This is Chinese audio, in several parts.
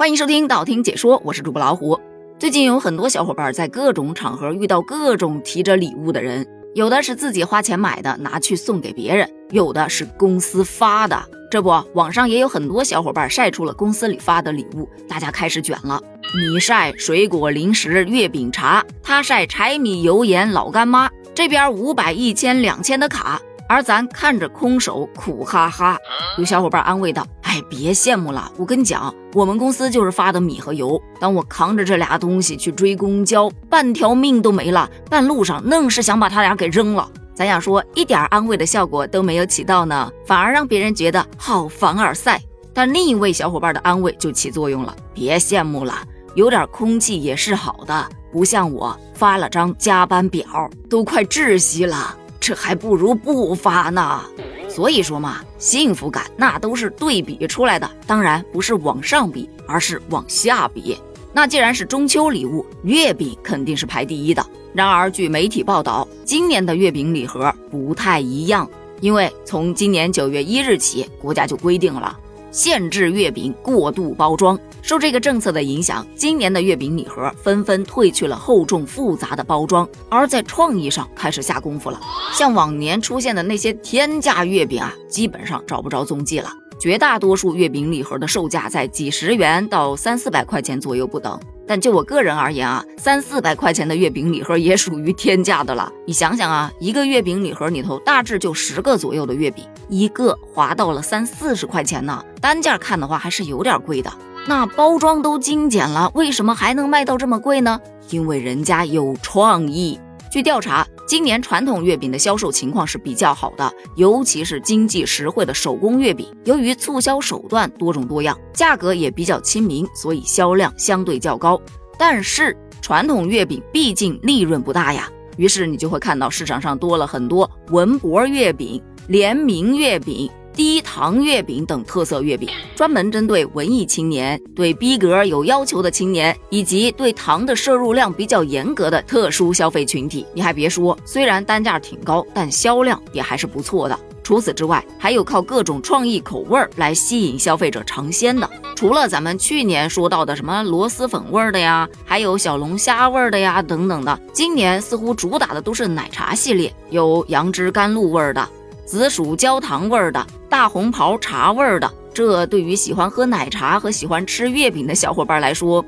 欢迎收听道听解说，我是主播老虎。最近有很多小伙伴在各种场合遇到各种提着礼物的人，有的是自己花钱买的，拿去送给别人；有的是公司发的。这不，网上也有很多小伙伴晒出了公司里发的礼物，大家开始卷了。你晒水果、零食、月饼、茶，他晒柴米油盐、老干妈。这边五百、一千、两千的卡。而咱看着空手，苦哈哈。有小伙伴安慰道：“哎，别羡慕了，我跟你讲，我们公司就是发的米和油。当我扛着这俩东西去追公交，半条命都没了，半路上愣是想把他俩给扔了。咱想说，一点安慰的效果都没有起到呢，反而让别人觉得好凡尔赛。但另一位小伙伴的安慰就起作用了，别羡慕了，有点空气也是好的，不像我发了张加班表，都快窒息了。”这还不如不发呢，所以说嘛，幸福感那都是对比出来的，当然不是往上比，而是往下比。那既然是中秋礼物，月饼肯定是排第一的。然而，据媒体报道，今年的月饼礼盒不太一样，因为从今年九月一日起，国家就规定了。限制月饼过度包装，受这个政策的影响，今年的月饼礼盒纷纷褪去了厚重复杂的包装，而在创意上开始下功夫了。像往年出现的那些天价月饼啊，基本上找不着踪迹了。绝大多数月饼礼盒的售价在几十元到三四百块钱左右不等。但就我个人而言啊，三四百块钱的月饼礼盒也属于天价的了。你想想啊，一个月饼礼盒里头大致就十个左右的月饼，一个划到了三四十块钱呢，单价看的话还是有点贵的。那包装都精简了，为什么还能卖到这么贵呢？因为人家有创意。据调查，今年传统月饼的销售情况是比较好的，尤其是经济实惠的手工月饼。由于促销手段多种多样，价格也比较亲民，所以销量相对较高。但是传统月饼毕竟利润不大呀，于是你就会看到市场上多了很多文博月饼、联名月饼。低糖月饼等特色月饼，专门针对文艺青年、对逼格有要求的青年，以及对糖的摄入量比较严格的特殊消费群体。你还别说，虽然单价挺高，但销量也还是不错的。除此之外，还有靠各种创意口味儿来吸引消费者尝鲜的。除了咱们去年说到的什么螺蛳粉味儿的呀，还有小龙虾味儿的呀等等的，今年似乎主打的都是奶茶系列，有杨枝甘露味儿的。紫薯焦糖味儿的大红袍茶味儿的，这对于喜欢喝奶茶和喜欢吃月饼的小伙伴来说，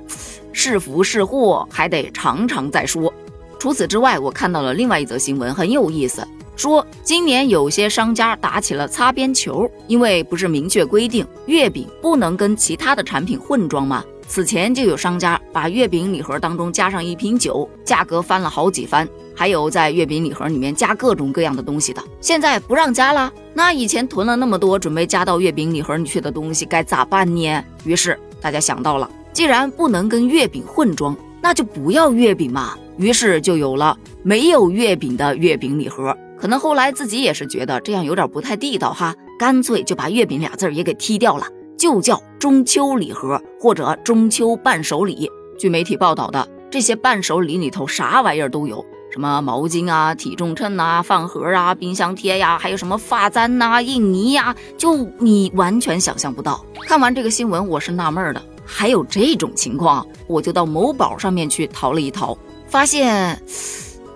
是福是祸还得尝尝再说。除此之外，我看到了另外一则新闻，很有意思，说今年有些商家打起了擦边球，因为不是明确规定月饼不能跟其他的产品混装吗？此前就有商家把月饼礼盒当中加上一瓶酒，价格翻了好几番。还有在月饼礼盒里面加各种各样的东西的，现在不让加了。那以前囤了那么多准备加到月饼礼盒里去的东西该咋办呢？于是大家想到了，既然不能跟月饼混装，那就不要月饼嘛。于是就有了没有月饼的月饼礼盒。可能后来自己也是觉得这样有点不太地道哈，干脆就把月饼俩字也给踢掉了，就叫中秋礼盒或者中秋伴手礼。据媒体报道的，这些伴手礼里头啥玩意儿都有。什么毛巾啊、体重秤啊、饭盒啊、冰箱贴呀，还有什么发簪呐、印泥呀，就你完全想象不到。看完这个新闻，我是纳闷的，还有这种情况，我就到某宝上面去淘了一淘，发现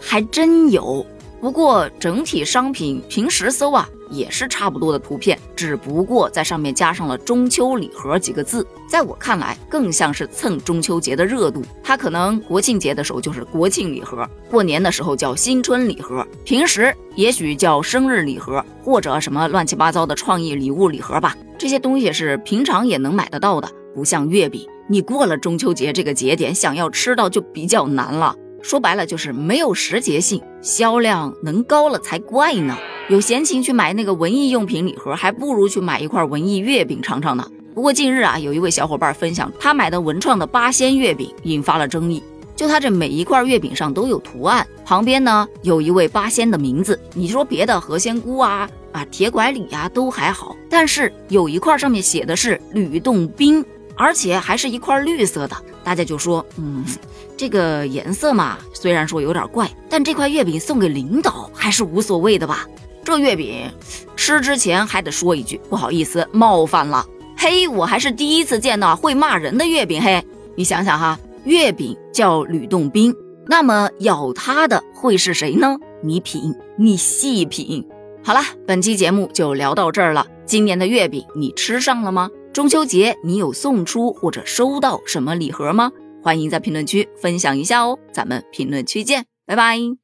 还真有。不过整体商品平时搜啊。也是差不多的图片，只不过在上面加上了“中秋礼盒”几个字，在我看来更像是蹭中秋节的热度。它可能国庆节的时候就是国庆礼盒，过年的时候叫新春礼盒，平时也许叫生日礼盒或者什么乱七八糟的创意礼物礼盒吧。这些东西是平常也能买得到的，不像月饼，你过了中秋节这个节点想要吃到就比较难了。说白了就是没有时节性，销量能高了才怪呢。有闲情去买那个文艺用品礼盒，还不如去买一块文艺月饼尝尝呢。不过近日啊，有一位小伙伴分享他买的文创的八仙月饼，引发了争议。就他这每一块月饼上都有图案，旁边呢有一位八仙的名字。你说别的何仙姑啊啊铁拐李呀都还好，但是有一块上面写的是吕洞宾，而且还是一块绿色的。大家就说，嗯，这个颜色嘛，虽然说有点怪，但这块月饼送给领导还是无所谓的吧。这月饼吃之前还得说一句不好意思冒犯了，嘿，我还是第一次见到会骂人的月饼嘿。你想想哈，月饼叫吕洞宾，那么咬他的会是谁呢？你品，你细品。好了，本期节目就聊到这儿了。今年的月饼你吃上了吗？中秋节你有送出或者收到什么礼盒吗？欢迎在评论区分享一下哦。咱们评论区见，拜拜。